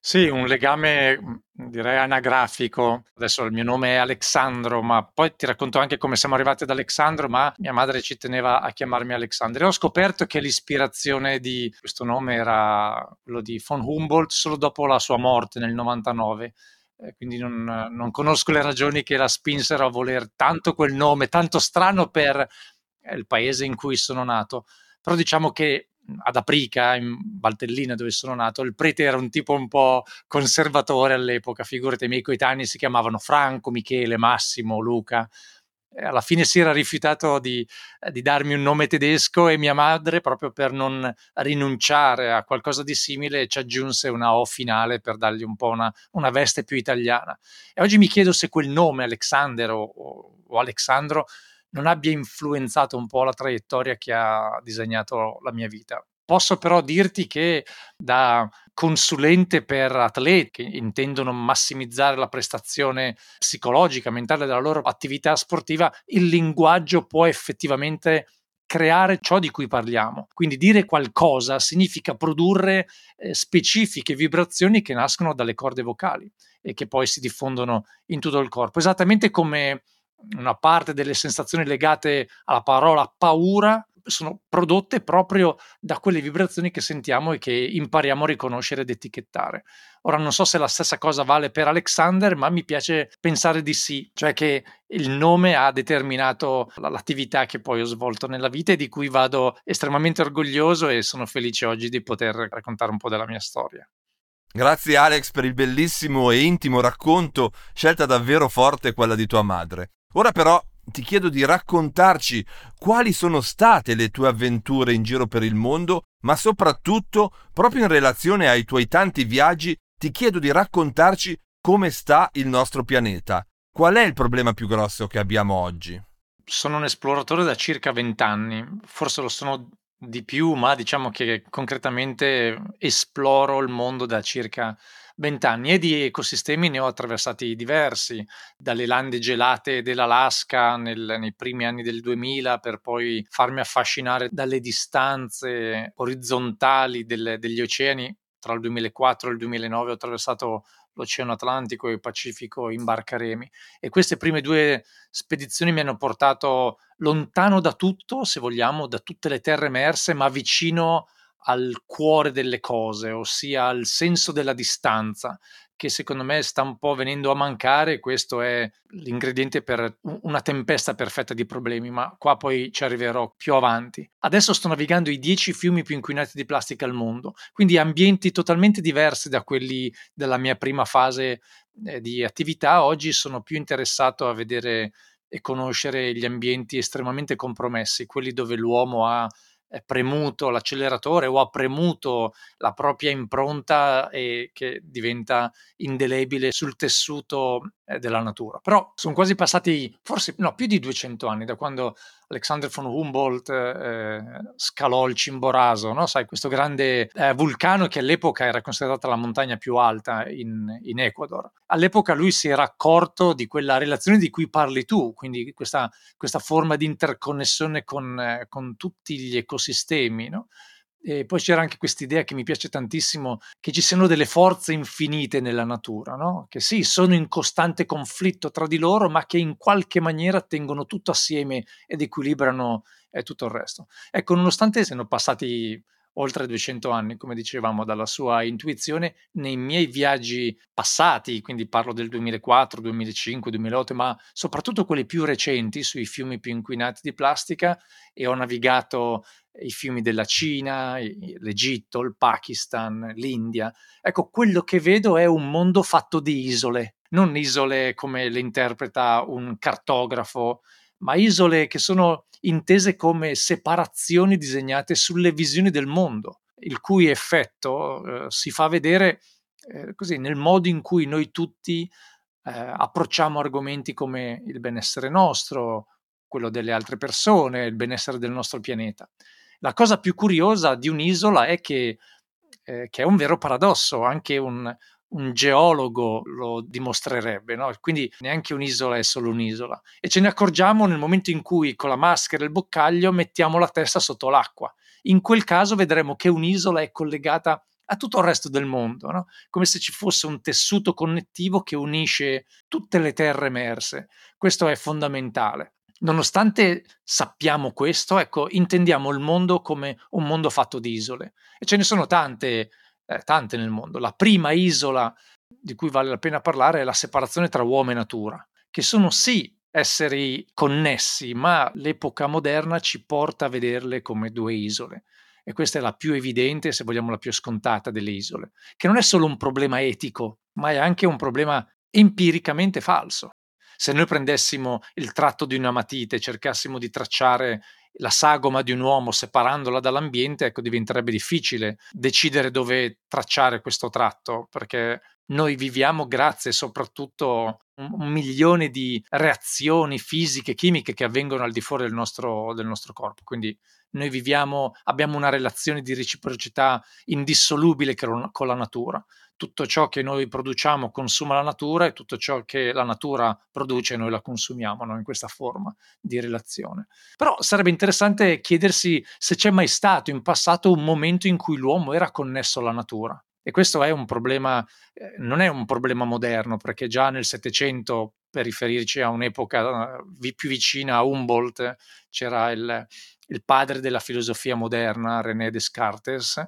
Sì, un legame direi anagrafico. Adesso il mio nome è Alexandro, ma poi ti racconto anche come siamo arrivati ad Alexandro, ma mia madre ci teneva a chiamarmi Alexandro. E ho scoperto che l'ispirazione di questo nome era quello di von Humboldt solo dopo la sua morte nel 99 eh, quindi non, non, conosco le ragioni che la spinsero a voler tanto quel nome, tanto strano per eh, il paese in cui sono nato. Però diciamo che ad Aprica, in Valtellina dove sono nato, il prete era un tipo un po' conservatore all'epoca, figurati, i miei coetanei si chiamavano Franco, Michele, Massimo, Luca, alla fine si era rifiutato di, eh, di, darmi un nome tedesco e mia madre, proprio per non rinunciare a qualcosa di simile, ci aggiunse una O finale per dargli un po' una, una veste più italiana. E oggi mi chiedo se quel nome, Alexander o, o Alexandro, non abbia influenzato un po' la traiettoria che ha disegnato la mia vita. Posso però dirti che da consulente per atleti che intendono massimizzare la prestazione psicologica, mentale della loro attività sportiva, il linguaggio può effettivamente creare ciò di cui parliamo. Quindi dire qualcosa significa produrre eh, specifiche vibrazioni che nascono dalle corde vocali e che poi si diffondono in tutto il corpo, esattamente come una parte delle sensazioni legate alla parola paura sono prodotte proprio da quelle vibrazioni che sentiamo e che impariamo a riconoscere ed etichettare. Ora non so se la stessa cosa vale per Alexander, ma mi piace pensare di sì, cioè che il nome ha determinato l'attività che poi ho svolto nella vita e di cui vado estremamente orgoglioso e sono felice oggi di poter raccontare un po' della mia storia. Grazie Alex per il bellissimo e intimo racconto, scelta davvero forte quella di tua madre. Ora però ti chiedo di raccontarci quali sono state le tue avventure in giro per il mondo, ma soprattutto, proprio in relazione ai tuoi tanti viaggi, ti chiedo di raccontarci come sta il nostro pianeta. Qual è il problema più grosso che abbiamo oggi? Sono un esploratore da circa vent'anni, forse lo sono di più, ma diciamo che concretamente esploro il mondo da circa vent'anni e di ecosistemi ne ho attraversati diversi, dalle lande gelate dell'Alaska nel, nei primi anni del 2000 per poi farmi affascinare dalle distanze orizzontali del, degli oceani. Tra il 2004 e il 2009 ho attraversato l'Oceano Atlantico e il Pacifico in barcaremi e queste prime due spedizioni mi hanno portato lontano da tutto, se vogliamo, da tutte le terre emerse, ma vicino al cuore delle cose, ossia al senso della distanza, che secondo me sta un po' venendo a mancare. Questo è l'ingrediente per una tempesta perfetta di problemi, ma qua poi ci arriverò più avanti. Adesso sto navigando i 10 fiumi più inquinati di plastica al mondo, quindi ambienti totalmente diversi da quelli della mia prima fase eh, di attività. Oggi sono più interessato a vedere e conoscere gli ambienti estremamente compromessi, quelli dove l'uomo ha premuto l'acceleratore o ha premuto la propria impronta e che diventa indelebile sul tessuto eh, della natura. Però sono quasi passati forse no, più di 200 anni da quando Alexander von Humboldt eh, scalò il Cimboraso, no? Sai, questo grande eh, vulcano che all'epoca era considerata la montagna più alta in, in, Ecuador. All'epoca lui si era accorto di quella relazione di cui parli tu, quindi questa, questa forma di interconnessione con, eh, con tutti gli ecosistemi, no? E poi c'era anche questa idea che mi piace tantissimo, che ci siano delle forze infinite nella natura, no? che sì, sono in costante conflitto tra di loro, ma che in qualche maniera tengono tutto assieme ed equilibrano eh, tutto il resto. Ecco, nonostante siano passati oltre 200 anni, come dicevamo, dalla sua intuizione, nei miei viaggi passati, quindi parlo del 2004, 2005, 2008, ma soprattutto quelli più recenti sui fiumi più inquinati di plastica e ho navigato i fiumi della Cina, l'Egitto, il Pakistan, l'India. Ecco, quello che vedo è un mondo fatto di isole, non isole come le interpreta un cartografo, ma isole che sono intese come separazioni disegnate sulle visioni del mondo, il cui effetto eh, si fa vedere eh, così nel modo in cui noi tutti eh, approcciamo argomenti come il benessere nostro, quello delle altre persone, il benessere del nostro pianeta. La cosa più curiosa di un'isola è che, eh, che è un vero paradosso, anche un, un geologo lo dimostrerebbe, no? quindi neanche un'isola è solo un'isola. E ce ne accorgiamo nel momento in cui con la maschera e il boccaglio mettiamo la testa sotto l'acqua. In quel caso vedremo che un'isola è collegata a tutto il resto del mondo, no? come se ci fosse un tessuto connettivo che unisce tutte le terre emerse. Questo è fondamentale. Nonostante sappiamo questo, ecco, intendiamo il mondo come un mondo fatto di isole. E ce ne sono tante, eh, tante nel mondo. La prima isola di cui vale la pena parlare è la separazione tra uomo e natura, che sono sì esseri connessi, ma l'epoca moderna ci porta a vederle come due isole. E questa è la più evidente, se vogliamo la più scontata delle isole, che non è solo un problema etico, ma è anche un problema empiricamente falso se noi prendessimo il tratto di una matita e cercassimo di tracciare la sagoma di un uomo separandola dall'ambiente, ecco, diventerebbe difficile decidere dove tracciare questo tratto, perché noi viviamo grazie soprattutto a un, milione di reazioni fisiche, chimiche che avvengono al di fuori del nostro, del nostro corpo. Quindi noi viviamo, abbiamo una relazione di reciprocità indissolubile con la natura tutto ciò che noi produciamo consuma la natura e tutto ciò che la natura produce noi la consumiamo no? in questa forma di relazione. Però sarebbe interessante chiedersi se c'è mai stato in passato un momento in cui l'uomo era connesso alla natura. E questo è un problema, eh, non è un problema moderno, perché già nel Settecento, per riferirci a un'epoca uh, più vicina a Humboldt, c'era il, il padre della filosofia moderna, René Descartes, eh,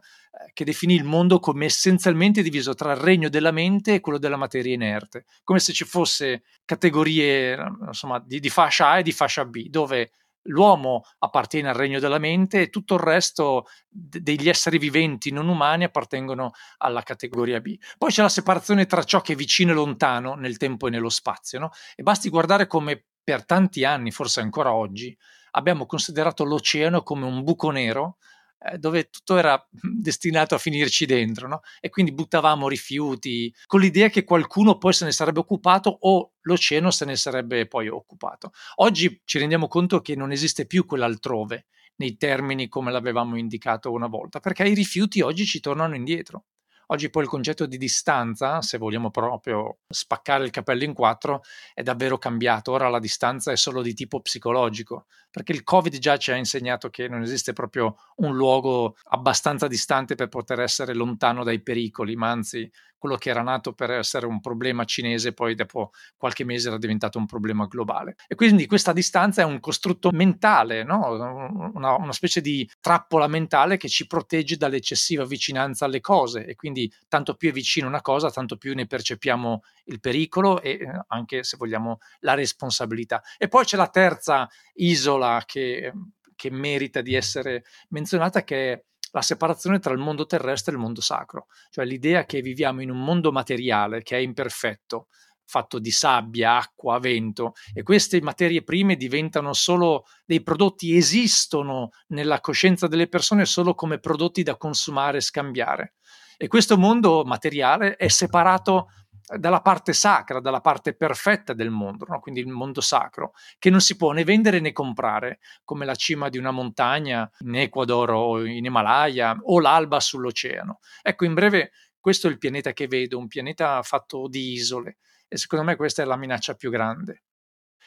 che definì il mondo come essenzialmente diviso tra il regno della mente e quello della materia inerte, come se ci fosse categorie insomma, di, di fascia A e di fascia B, dove l'uomo appartiene al regno della mente e tutto il resto degli esseri viventi non umani appartengono alla categoria B. Poi c'è la separazione tra ciò che è vicino e lontano nel tempo e nello spazio, no? e basti guardare come per tanti anni, forse ancora oggi, abbiamo considerato l'oceano come un buco nero eh, dove tutto era destinato a finirci dentro, no? E quindi buttavamo rifiuti con l'idea che qualcuno poi se ne sarebbe occupato o l'oceano se ne sarebbe poi occupato. Oggi ci rendiamo conto che non esiste più quell'altrove nei termini come l'avevamo indicato una volta, perché i rifiuti oggi ci tornano indietro. Oggi poi il concetto di distanza, se vogliamo proprio spaccare il capello in quattro, è davvero cambiato. Ora la distanza è solo di tipo psicologico, perché il Covid già ci ha insegnato che non esiste proprio un luogo abbastanza distante per poter essere lontano dai pericoli, ma anzi quello che era nato per essere un problema cinese poi dopo qualche mese era diventato un problema globale. E quindi questa distanza è un costrutto mentale, no? una, una specie di trappola mentale che ci protegge dall'eccessiva vicinanza alle cose e quindi tanto più è vicino una cosa, tanto più ne percepiamo il pericolo e eh, anche, se vogliamo, la responsabilità. E poi c'è la terza isola che, che merita di essere menzionata, che è la separazione tra il mondo terrestre e il mondo sacro, cioè l'idea che viviamo in un mondo materiale che è imperfetto, fatto di sabbia, acqua, vento e queste materie prime diventano solo dei prodotti, esistono nella coscienza delle persone solo come prodotti da consumare e scambiare. E questo mondo materiale è separato dalla parte sacra, dalla parte perfetta del mondo, no? quindi il mondo sacro, che non si può né vendere né comprare, come la cima di una montagna in Ecuador o in Himalaya o l'alba sull'oceano. Ecco, in breve, questo è il pianeta che vedo, un pianeta fatto di isole e secondo me questa è la minaccia più grande.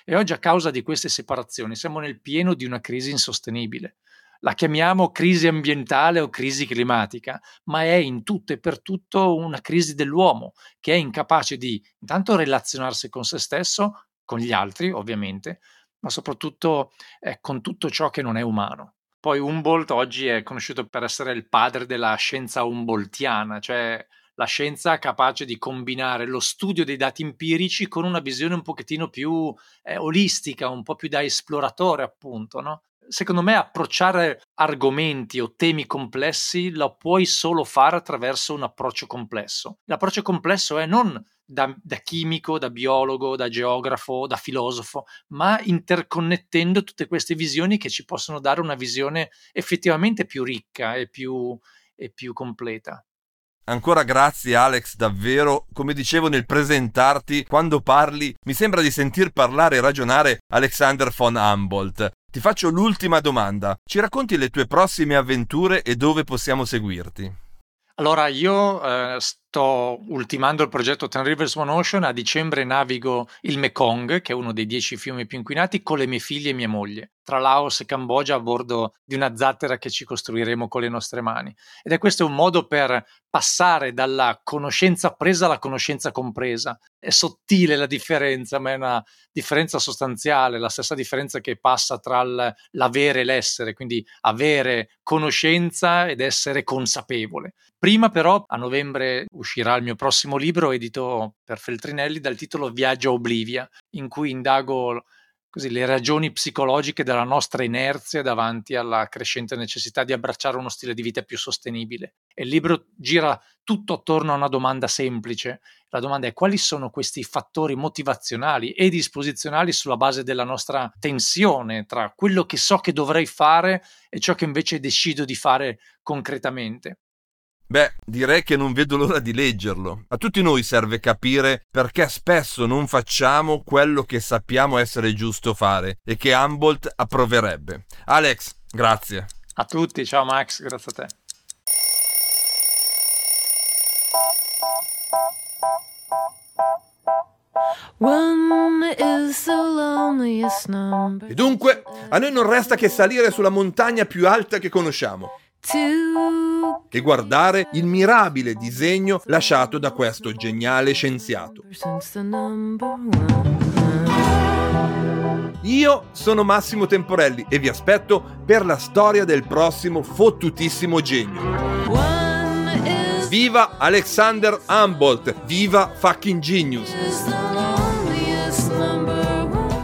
E oggi a causa di queste separazioni siamo nel pieno di una crisi insostenibile la chiamiamo crisi ambientale o crisi climatica, ma è in tutto e per tutto una crisi dell'uomo che è incapace di intanto relazionarsi con se stesso, con gli altri ovviamente, ma soprattutto eh, con tutto ciò che non è umano. Poi Humboldt oggi è conosciuto per essere il padre della scienza humboldtiana, cioè la scienza capace di combinare lo studio dei dati empirici con una visione un pochettino più eh, olistica, un po' più da esploratore, appunto, no? Secondo me approcciare argomenti o temi complessi lo puoi solo fare attraverso un approccio complesso. L'approccio complesso è non da, da, chimico, da biologo, da geografo, da filosofo, ma interconnettendo tutte queste visioni che ci possono dare una visione effettivamente più ricca e più, e più completa. Ancora grazie Alex, davvero, come dicevo nel presentarti, quando parli mi sembra di sentir parlare e ragionare Alexander von Humboldt. Ti faccio l'ultima domanda. Ci racconti le tue prossime avventure e dove possiamo seguirti? Allora, io eh, sto ultimando il progetto Ten Rivers One Ocean. A dicembre navigo il Mekong, che è uno dei dieci fiumi più inquinati, con le mie figlie e mia moglie, tra Laos e Cambogia a bordo di una zattera che ci costruiremo con le nostre mani. Ed è questo un modo per passare dalla conoscenza presa alla conoscenza compresa. È sottile la differenza, ma è una differenza sostanziale, la stessa differenza che passa tra l'avere e l'essere, quindi avere conoscenza ed essere consapevole. Prima però, a novembre, uscirà il mio prossimo libro edito per Feltrinelli dal titolo Viaggio Oblivia, in cui indago così, le ragioni psicologiche della nostra inerzia davanti alla crescente necessità di abbracciare uno stile di vita più sostenibile. E il libro gira tutto attorno a una domanda semplice. La domanda è quali sono questi fattori motivazionali e disposizionali sulla base della nostra tensione tra quello che so che dovrei fare e ciò che invece decido di fare concretamente. Beh, direi che non vedo l'ora di leggerlo. A tutti noi serve capire perché spesso non facciamo quello che sappiamo essere giusto fare e che Humboldt approverebbe. Alex, grazie. A tutti, ciao Max, grazie a te. E dunque, a noi non resta che salire sulla montagna più alta che conosciamo e guardare il mirabile disegno lasciato da questo geniale scienziato. Io sono Massimo Temporelli e vi aspetto per la storia del prossimo fottutissimo genio. Viva Alexander Humboldt! Viva fucking genius!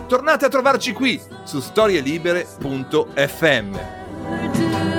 Tornate a trovarci qui su storielibere.fm.